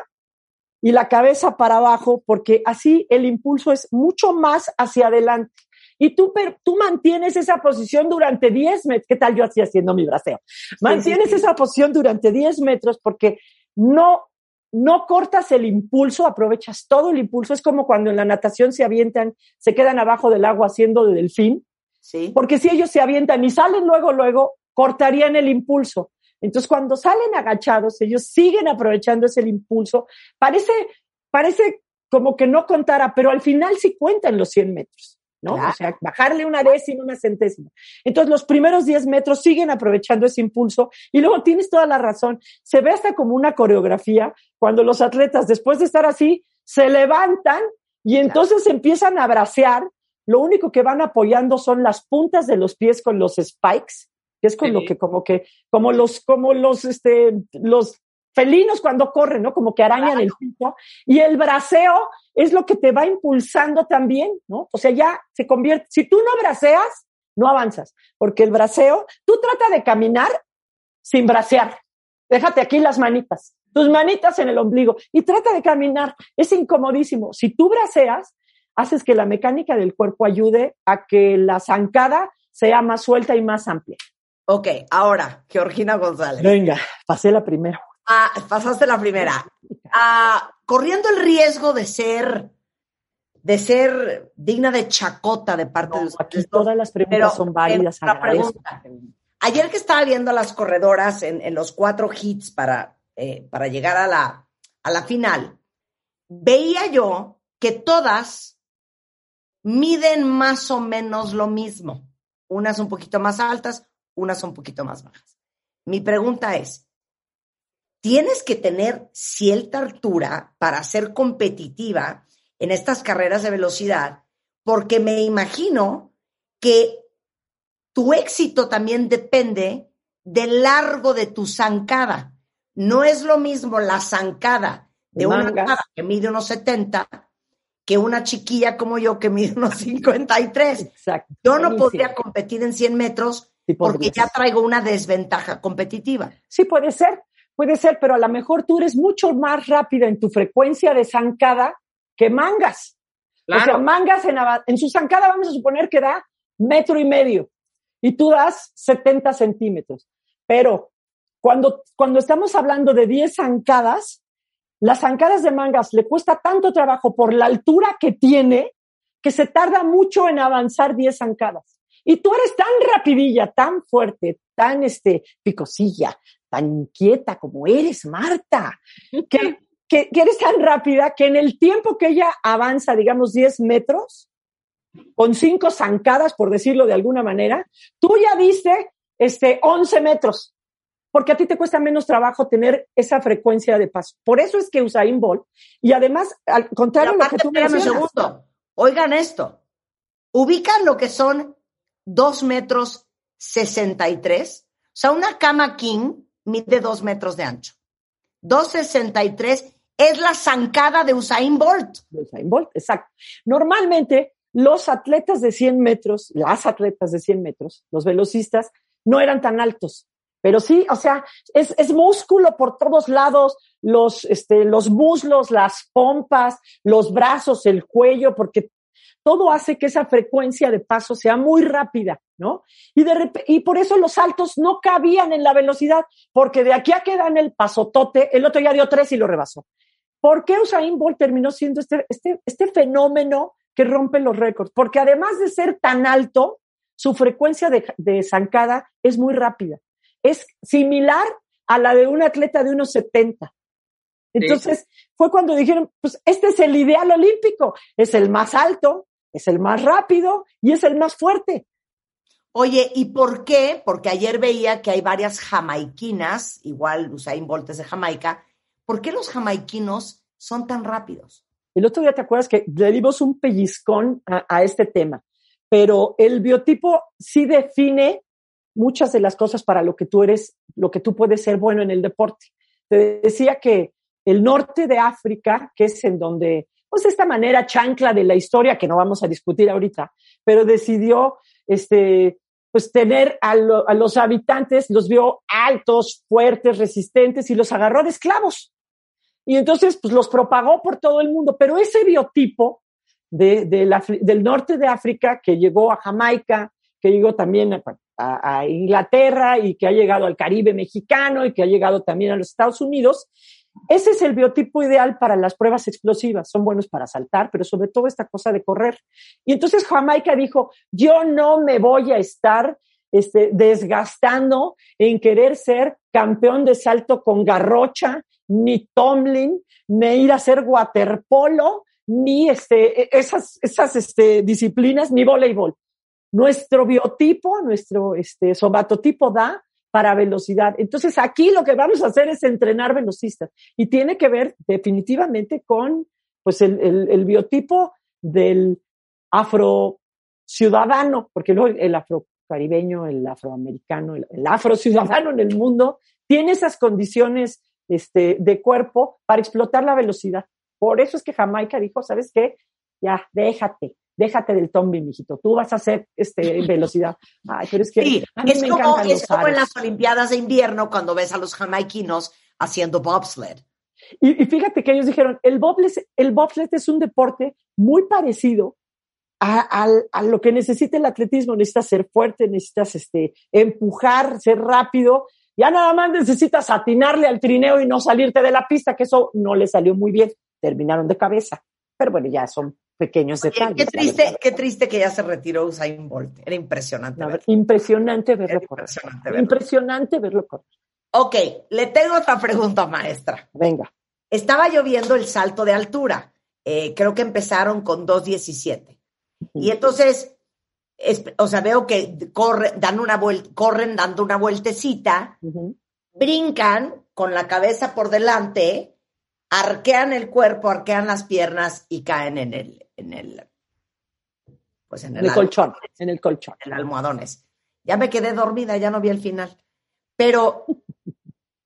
y la cabeza para abajo, porque así el impulso es mucho más hacia adelante. Y tú, tú mantienes esa posición durante 10 metros. ¿Qué tal yo así haciendo mi braceo? Mantienes sí. esa posición durante 10 metros porque no, no cortas el impulso, aprovechas todo el impulso. Es como cuando en la natación se avientan, se quedan abajo del agua haciendo de delfín, ¿Sí? porque si ellos se avientan y salen luego, luego, cortarían el impulso. Entonces, cuando salen agachados, ellos siguen aprovechando ese impulso. Parece, parece como que no contara, pero al final sí cuentan los 100 metros, ¿no? Claro. O sea, bajarle una décima, una centésima. Entonces, los primeros 10 metros siguen aprovechando ese impulso y luego tienes toda la razón. Se ve hasta como una coreografía cuando los atletas, después de estar así, se levantan y entonces empiezan a bracear. Lo único que van apoyando son las puntas de los pies con los spikes, que es con Sí. lo que como que, como los, como los, este, los felinos cuando corren, ¿no? Como que arañan el piso. Y el braceo es lo que te va impulsando también, ¿no? O sea, ya se convierte, si tú no braceas, no avanzas, porque el braceo, tú trata de caminar sin bracear. Déjate aquí las manitas, tus manitas en el ombligo y trata de caminar. Es incomodísimo. Si tú braceas, haces que la mecánica del cuerpo ayude a que la zancada sea más suelta y más amplia. Ok, ahora, Georgina González. Venga, pasé la primera. Ah, pasaste la primera. Ah, corriendo el riesgo de ser, de ser digna de chacota de parte de No, ustedes aquí dos. todas las preguntas Pero, son válidas. la pregunta. Ayer que estaba viendo a las corredoras en, en los cuatro hits para, eh, para llegar a la, a la final, veía yo que todas miden más o menos lo mismo. unas un poquito más altas, unas un poquito más bajas. Mi pregunta es, tienes que tener cierta altura para ser competitiva en estas carreras de velocidad, porque me imagino que tu éxito también depende del largo de tu zancada. No es lo mismo la zancada de una cara que mide unos 70 que una chiquilla como yo que mide unos 53. Exacto. Yo no Buenísimo. podría competir en 100 metros Sí porque ya traigo una desventaja competitiva. Sí, puede ser, puede ser, pero a lo mejor tú eres mucho más rápida en tu frecuencia de zancada que mangas. O sea, Claro. mangas en, en su zancada vamos a suponer que da metro y medio y tú das 70 centímetros. Pero cuando, cuando estamos hablando de 10 zancadas, las zancadas de mangas le cuesta tanto trabajo por la altura que tiene que se tarda mucho en avanzar 10 zancadas. Y tú eres tan rapidilla, tan fuerte, tan este, picosilla, tan inquieta como eres, Marta, que, que, que eres tan rápida que en el tiempo que ella avanza, digamos, 10 metros, con cinco zancadas, por decirlo de alguna manera, tú ya diste este, 11 metros, porque a ti te cuesta menos trabajo tener esa frecuencia de paso. Por eso es que Usain Bolt, y además, al contrario de lo que tú espérame un mencionas, segundo. Oigan esto. Ubican lo que son 2 metros 63. O sea, una cama king mide 2 metros de ancho. 263 es la zancada de Usain Bolt. de Usain Bolt, exacto. Normalmente, los atletas de 100 metros, las atletas de 100 metros, los velocistas, no eran tan altos. Pero sí, o sea, es, es músculo por todos lados, los, este, los muslos, las pompas, los brazos, el cuello, porque todo hace que esa frecuencia de paso sea muy rápida, ¿no? Y, de y por eso los saltos no cabían en la velocidad, porque de aquí a que dan el pasotote, el otro ya dio tres y lo rebasó. ¿Por qué Usain Bolt terminó siendo este, este, este fenómeno que rompe los récords? Porque además de ser tan alto, su frecuencia de, de zancada es muy rápida. Es similar a la de un atleta de unos 70. Entonces, fue cuando dijeron, pues este es el ideal olímpico, es el más alto, es el más rápido y es el más fuerte. Oye, ¿y por qué? Porque ayer veía que hay varias jamaiquinas, igual Usain Bolt es de Jamaica. ¿Por qué los jamaiquinos son tan rápidos? El otro día te acuerdas que le dimos un pellizcón a, a este tema, pero el biotipo sí define muchas de las cosas para lo que tú eres, lo que tú puedes ser bueno en el deporte. Te decía que el norte de África, que es en donde, pues esta manera chancla de la historia que no vamos a discutir ahorita, pero decidió, este, pues tener a, lo- a los habitantes, los vio altos, fuertes, resistentes y los agarró de esclavos. Y entonces, pues los propagó por todo el mundo. Pero ese biotipo de, de la- del norte de África, que llegó a Jamaica, que llegó también a, a- a Inglaterra y que ha llegado al Caribe mexicano y que ha llegado también a los Estados Unidos, ese es el biotipo ideal para las pruebas explosivas. Son buenos para saltar, pero sobre todo esta cosa de correr. Y entonces Jamaica dijo, yo no me voy a estar este, desgastando en querer ser campeón de salto con garrocha, ni Tomlin, ni ir a hacer waterpolo, ni este, esas, esas este, disciplinas, ni voleibol. Nuestro biotipo, nuestro este, somatotipo da para velocidad. Entonces aquí lo que vamos a hacer es entrenar velocistas y tiene que ver definitivamente con pues el, el, el biotipo del afro ciudadano, porque luego el afro caribeño, el afroamericano, el, el afro ciudadano en el mundo tiene esas condiciones este, de cuerpo para explotar la velocidad. Por eso es que Jamaica dijo, ¿sabes qué? Ya, déjate, déjate del tombi, mijito. Tú vas a hacer este, velocidad. Ay, pero es que Sí, a mí es me como, encantan es los como en las Olimpiadas de invierno cuando ves a los jamaiquinos haciendo bobsled. Y, y fíjate que ellos dijeron, el bobsled, el bobsled es un deporte muy parecido a, a lo que necesita el atletismo. Necesitas ser fuerte, necesitas este, empujar, ser rápido. Ya nada más necesitas atinarle al trineo y no salirte de la pista, que eso no le salió muy bien. Terminaron de cabeza. Pero bueno, ya son pequeños Oye, detalles. qué triste, qué triste que ya se retiró Usain Bolt. Era impresionante. No, verlo. impresionante verlo correr. impresionante verlo. Impresionante verlo correr. Ok, le tengo otra pregunta, maestra. Venga. Estaba lloviendo el salto de altura. Eh, creo que empezaron con 2.17. Y entonces es- o sea, veo que corre, dan una corren dando una vueltecita, brincan con la cabeza por delante, arquean el cuerpo, arquean las piernas y caen en el, en el, pues en el, el colchón, en el colchón. en almohadones. Ya me quedé dormida, ya no vi el final. Pero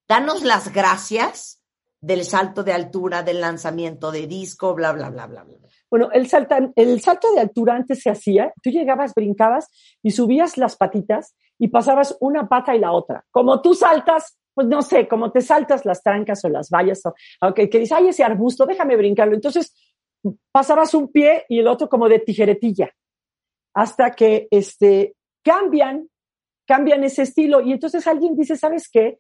danos las gracias del salto de altura, del lanzamiento de disco, bla, bla, bla, bla, bla. Bueno, el, salta- el salto de altura antes se hacía, tú llegabas, brincabas y subías las patitas y pasabas una pata y la otra. Como tú saltas, pues no sé, como te saltas las trancas o las vallas, o, aunque que dices, ay, ese arbusto, déjame brincarlo. Entonces pasabas un pie y el otro como de tijeretilla, hasta que este, cambian, cambian ese estilo. Y entonces alguien dice, ¿sabes qué?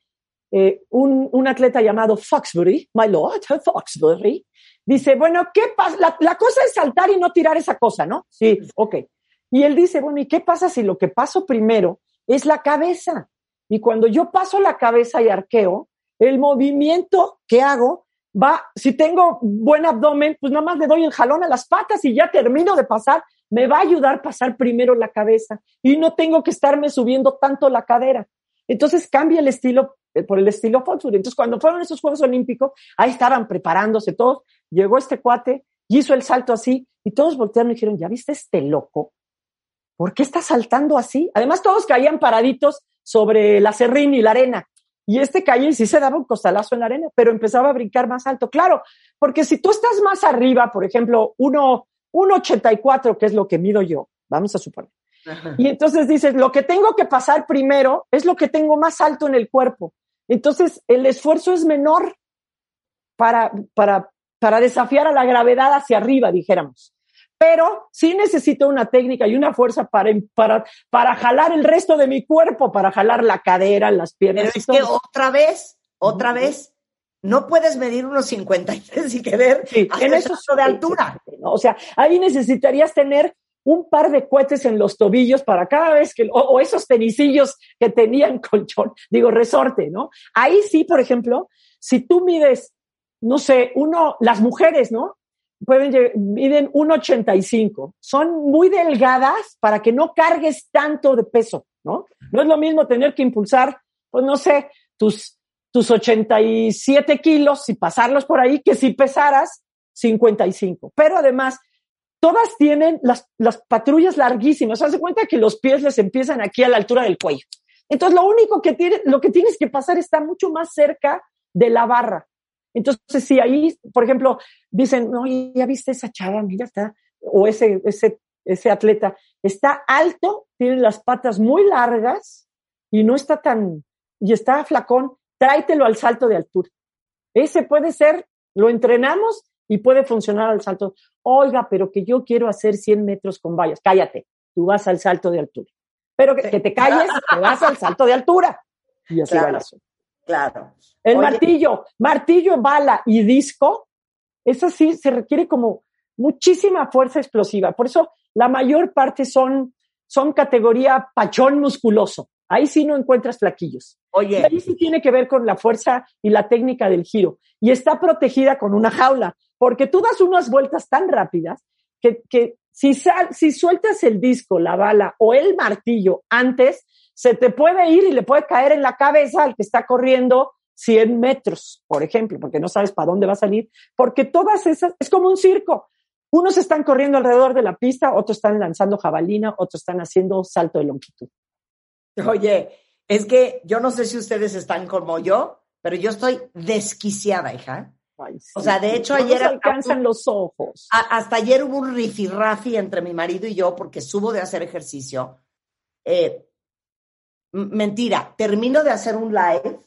Eh, un, un atleta llamado Foxbury, my lord, Foxbury, dice, bueno, ¿qué pasa? La, la cosa es saltar y no tirar esa cosa, ¿no? Sí, ok. Y él dice, bueno, ¿y qué pasa si lo que paso primero es la cabeza? Y cuando yo paso la cabeza y arqueo, el movimiento que hago va, si tengo buen abdomen, pues nada más le doy el jalón a las patas y ya termino de pasar, me va a ayudar a pasar primero la cabeza y no tengo que estarme subiendo tanto la cadera. Entonces cambia el estilo eh, por el estilo Foxbury. Entonces cuando fueron esos Juegos Olímpicos, ahí estaban preparándose todos, llegó este cuate y hizo el salto así y todos voltearon y dijeron, ¿ya viste este loco? ¿Por qué está saltando así? Además todos caían paraditos sobre la serrín y la arena. Y este caía y sí se daba un costalazo en la arena, pero empezaba a brincar más alto. Claro, porque si tú estás más arriba, por ejemplo, uno, 1,84, que es lo que mido yo, vamos a suponer. Y entonces dices, lo que tengo que pasar primero es lo que tengo más alto en el cuerpo. Entonces, el esfuerzo es menor para, para, para desafiar a la gravedad hacia arriba, dijéramos. Pero sí necesito una técnica y una fuerza para, para, para jalar el resto de mi cuerpo, para jalar la cadera, las piernas. Pero es que otra vez, otra vez, no puedes medir unos 53 y querer sí, en eso de altura. ¿no? O sea, ahí necesitarías tener un par de cohetes en los tobillos para cada vez que, o, o, esos tenisillos que tenían colchón, digo, resorte, ¿no? Ahí sí, por ejemplo, si tú mides, no sé, uno, las mujeres, ¿no? Pueden, miden 1,85. Son muy delgadas para que no cargues tanto de peso, ¿no? No es lo mismo tener que impulsar, pues no sé, tus, tus 87 kilos y pasarlos por ahí que si pesaras 55. Pero además, todas tienen las, las patrullas larguísimas. Haz de cuenta que los pies les empiezan aquí a la altura del cuello. Entonces, lo único que tiene, lo que tienes que pasar está mucho más cerca de la barra. Entonces, si ahí, por ejemplo, dicen, no, ya viste esa chava, mira, está, o ese, ese, ese atleta, está alto, tiene las patas muy largas y no está tan, y está flacón, tráetelo al salto de altura. Ese puede ser, lo entrenamos y puede funcionar al salto. Oiga, pero que yo quiero hacer 100 metros con vallas. Cállate, tú vas al salto de altura. Pero que, que te calles, te vas al salto de altura. Y así claro, va el asunto. Claro. El Oye, martillo, martillo, bala y disco, eso sí se requiere como muchísima fuerza explosiva. Por eso la mayor parte son, son categoría pachón musculoso. Ahí sí no encuentras flaquillos. Oye. Y ahí sí tiene que ver con la fuerza y la técnica del giro. Y está protegida con una jaula, porque tú das unas vueltas tan rápidas que, que si, sal, si sueltas el disco, la bala o el martillo antes, se te puede ir y le puede caer en la cabeza al que está corriendo 100 metros, por ejemplo, porque no sabes para dónde va a salir, porque todas esas, es como un circo. Unos están corriendo alrededor de la pista, otros están lanzando jabalina, otros están haciendo salto de longitud. Oye, es que yo no sé si ustedes están como yo, pero yo estoy desquiciada, hija. Ay, sí. O sea, de hecho, ayer. Nos alcanzan los ojos. A, hasta ayer hubo un rifirrafi entre mi marido y yo porque subo de hacer ejercicio. Eh, mentira, termino de hacer un live,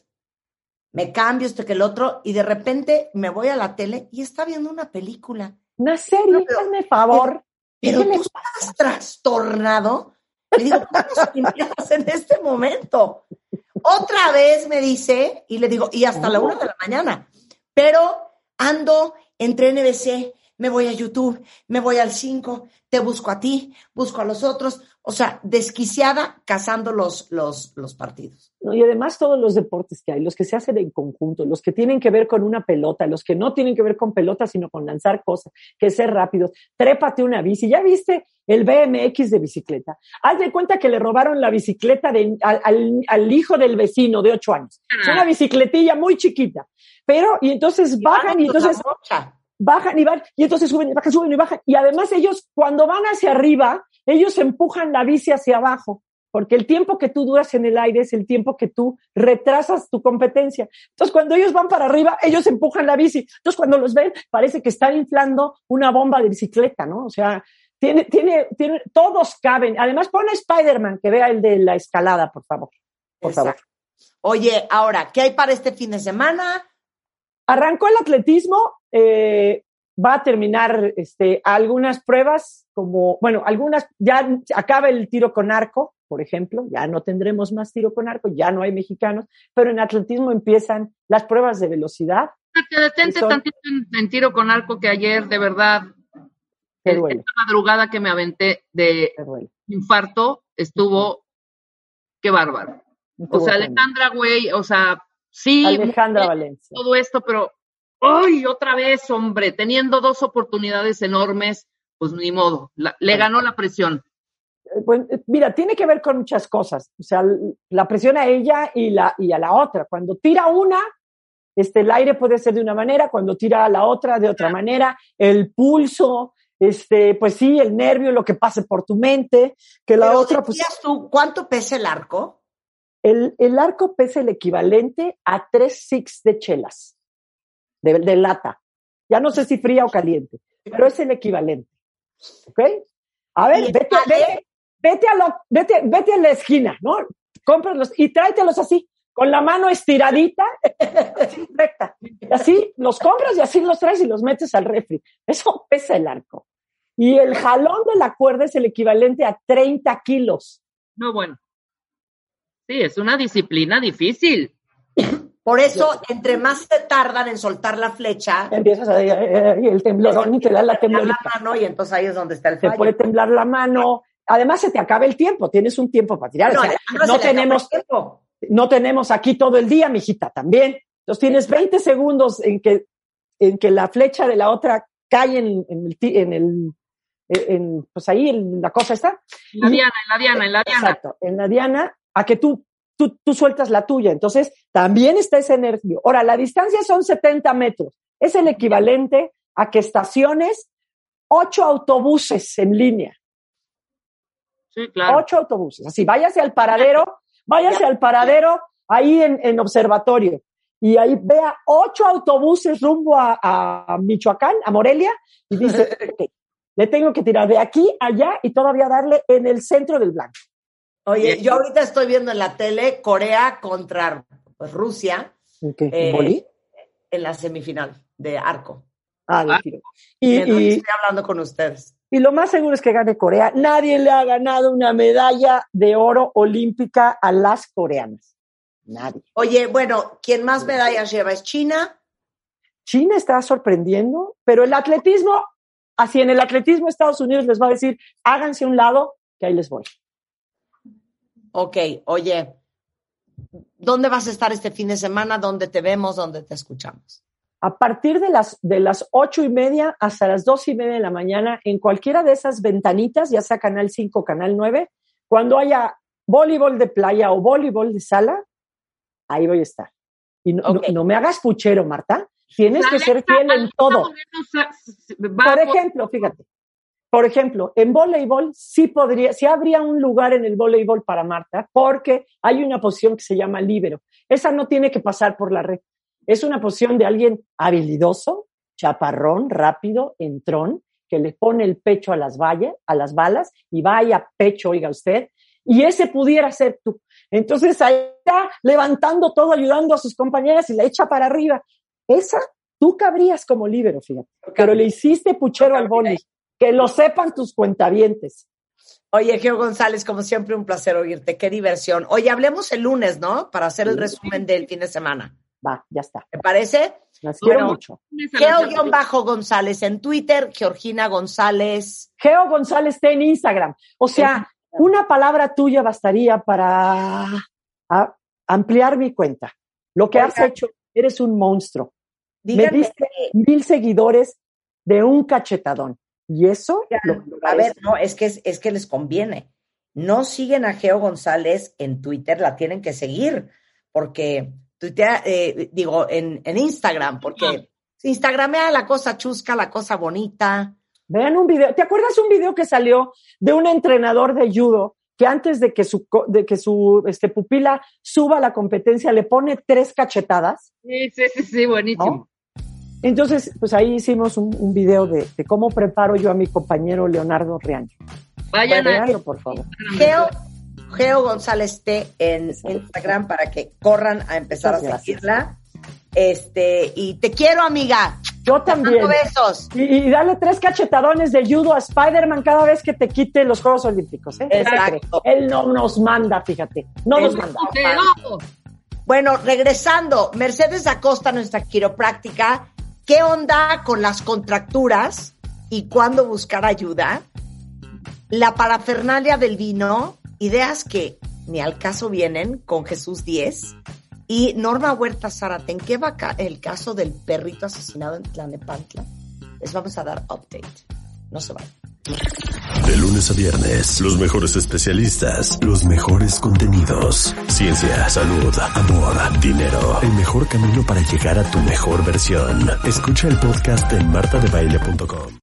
me cambio esto que el otro, y de repente me voy a la tele y está viendo una película. Una serie, hazme favor. Pero, pero tú estás trastornado. Le digo, ¿cómo nos en este momento? Otra vez me dice, y le digo, y hasta la una de la mañana, pero ando entre NBC, me voy a YouTube, me voy al 5, te busco a ti, busco a los otros. O sea, desquiciada cazando los, los, los partidos. ¿no? Y además todos los deportes que hay, los que se hacen en conjunto, los que tienen que ver con una pelota, los que no tienen que ver con pelota, sino con lanzar cosas, que ser rápidos, trépate una bici. ¿Ya viste el BMX de bicicleta? Haz de cuenta que le robaron la bicicleta de, al, al, al, hijo del vecino de ocho años. Es una bicicletilla muy chiquita. Pero, y entonces bajan y entonces bajan y van, y entonces suben y bajan, suben y bajan. Y además ellos, cuando van hacia arriba, ellos empujan la bici hacia abajo, porque el tiempo que tú duras en el aire es el tiempo que tú retrasas tu competencia. Entonces, cuando ellos van para arriba, ellos empujan la bici. Entonces, cuando los ven, parece que están inflando una bomba de bicicleta, ¿no? O sea, tiene, tiene, tiene, todos caben. Además, pone Spider-Man, que vea el de la escalada, por favor. Por Exacto. favor. Oye, ahora, ¿qué hay para este fin de semana? Arrancó el atletismo, eh, va a terminar este, algunas pruebas, como, bueno, algunas, ya acaba el tiro con arco, por ejemplo, ya no tendremos más tiro con arco, ya no hay mexicanos, pero en atletismo empiezan las pruebas de velocidad. Te detente son... tantito en, en, tiro con arco que ayer, de verdad, esta madrugada que me aventé de infarto, estuvo, qué bárbaro. Estuvo o sea, Alejandra Güey, o sea, sí, Alejandra Valencia. todo esto, pero ¡ay! Otra vez, hombre, teniendo dos oportunidades enormes, pues ni modo, la, le ganó la presión. Pues, mira, tiene que ver con muchas cosas. O sea, la presión a ella y, la, y a la otra. Cuando tira una, este, el aire puede ser de una manera, cuando tira a la otra, de otra manera. El pulso, este, pues sí, el nervio, lo que pase por tu mente, que la Pero otra, pues. tú cuánto pesa el arco? El, el arco pesa el equivalente a tres six de chelas, de, de, lata. Ya no sé si fría o caliente, pero es el equivalente. ¿Ok? A ver, vete, vete, vete, a lo, vete, vete a la esquina, ¿no? Cómpralos y tráetelos así, con la mano estiradita, así recta. Y así los compras y así los traes y los metes al refri. Eso pesa el arco. Y el jalón de la cuerda es el equivalente a 30 kilos. No, bueno. Sí, es una disciplina difícil. Por eso, entre más se tardan en soltar la flecha, empiezas a y el temblorón y te da la temblorita. La mano y entonces ahí es donde está el fallo. Te puede temblar la mano. Además, se te acaba el tiempo. Tienes un tiempo para tirar. No, o sea, no tenemos, no tenemos aquí todo el día, mijita, también. Entonces tienes 20 segundos en que, en que la flecha de la otra cae en, en el, en el en, pues ahí en la cosa está. En la diana, en la diana, en la diana. Exacto, en la diana, a que tú Tú, tú, sueltas la tuya. Entonces, también está ese nervio. Ahora, la distancia son 70 metros. Es el equivalente a que estaciones ocho autobuses en línea. Sí, claro. Ocho autobuses. Así, váyase al paradero, váyase al paradero ahí en, en observatorio. Y ahí vea ocho autobuses rumbo a, a Michoacán, a Morelia, y dice, okay, le tengo que tirar de aquí allá y todavía darle en el centro del blanco. Oye, yo ahorita estoy viendo en la tele Corea contra pues, Rusia. Eh, en la semifinal de arco. Ah, de tiro. Y, y, estoy hablando con ustedes. Y lo más seguro es que gane Corea. Nadie le ha ganado una medalla de oro olímpica a las coreanas. Nadie. Oye, bueno, quien más medallas lleva es China. China está sorprendiendo, pero el atletismo, así en el atletismo Estados Unidos les va a decir, háganse a un lado, que ahí les voy. Ok, oye, ¿dónde vas a estar este fin de semana? ¿Dónde te vemos? ¿Dónde te escuchamos? A partir de las, de las ocho y media hasta las dos y media de la mañana, en cualquiera de esas ventanitas, ya sea Canal 5 o Canal 9, cuando haya voleibol de playa o voleibol de sala, ahí voy a estar. Y no, okay. no, no me hagas puchero, Marta. Tienes que ser fiel en todo. Por ejemplo, fíjate, por ejemplo, en voleibol sí podría, sí habría un lugar en el voleibol para Marta, porque hay una posición que se llama líbero. Esa no tiene que pasar por la red. Es una posición de alguien habilidoso, chaparrón, rápido, entrón, que le pone el pecho a las vallas, a las balas, y vaya pecho, oiga usted, y ese pudiera ser tú. Entonces ahí está levantando todo, ayudando a sus compañeras y la echa para arriba. Esa, tú cabrías como líbero, fíjate, pero le hiciste puchero al voleibol. Que lo sepan tus cuentavientes. Oye, Geo González, como siempre, un placer oírte. Qué diversión. Oye, hablemos el lunes, ¿no? Para hacer el resumen del fin de semana. Va, ya está. ¿Te parece? Las quiero bueno, mucho. Geo-González en Twitter, Georgina González. Geo González está en Instagram. O sea, Una palabra tuya bastaría para a- ampliar mi cuenta. Lo que has hecho, eres un monstruo. Me diste mil seguidores de un cachetadón. Y eso, lo, lo a ver, no, es que, es, es que les conviene. No siguen a Geo González en Twitter, la tienen que seguir, porque tuitea, eh, digo, en, en Instagram, porque Instagramea la cosa chusca, la cosa bonita. Vean un video. ¿Te acuerdas un video que salió de un entrenador de judo que antes de que su, co- de que su este, pupila suba a la competencia le pone tres cachetadas? Sí, sí, sí, sí, buenísimo. ¿no? Entonces, pues ahí hicimos un, un video de, de cómo preparo yo a mi compañero Leonardo Riaño. Vayan a Véanlo, por favor. Geo, Geo González T en Instagram para que corran a empezar Muchas a gracias. seguirla. Este, y te quiero, amiga. Yo también. Mando besos. Y, y dale tres cachetadones de judo a Spider-Man cada vez que te quite los Juegos Olímpicos. ¿eh? Exacto. Él no nos manda, fíjate. No nos manda. Bueno, regresando, Mercedes Acosta, nuestra quiropráctica, ¿qué onda con las contracturas y cuándo buscar ayuda? La parafernalia del vino, ideas que ni al caso vienen con Jesús 10. Y Norma Huerta Zárate, ¿en qué va el caso del perrito asesinado en Tlanepantla? Les vamos a dar update. No se vayan. De lunes a viernes, los mejores especialistas, los mejores contenidos. Ciencia, salud, amor, dinero. El mejor camino para llegar a tu mejor versión. Escucha el podcast en martadebaile.com.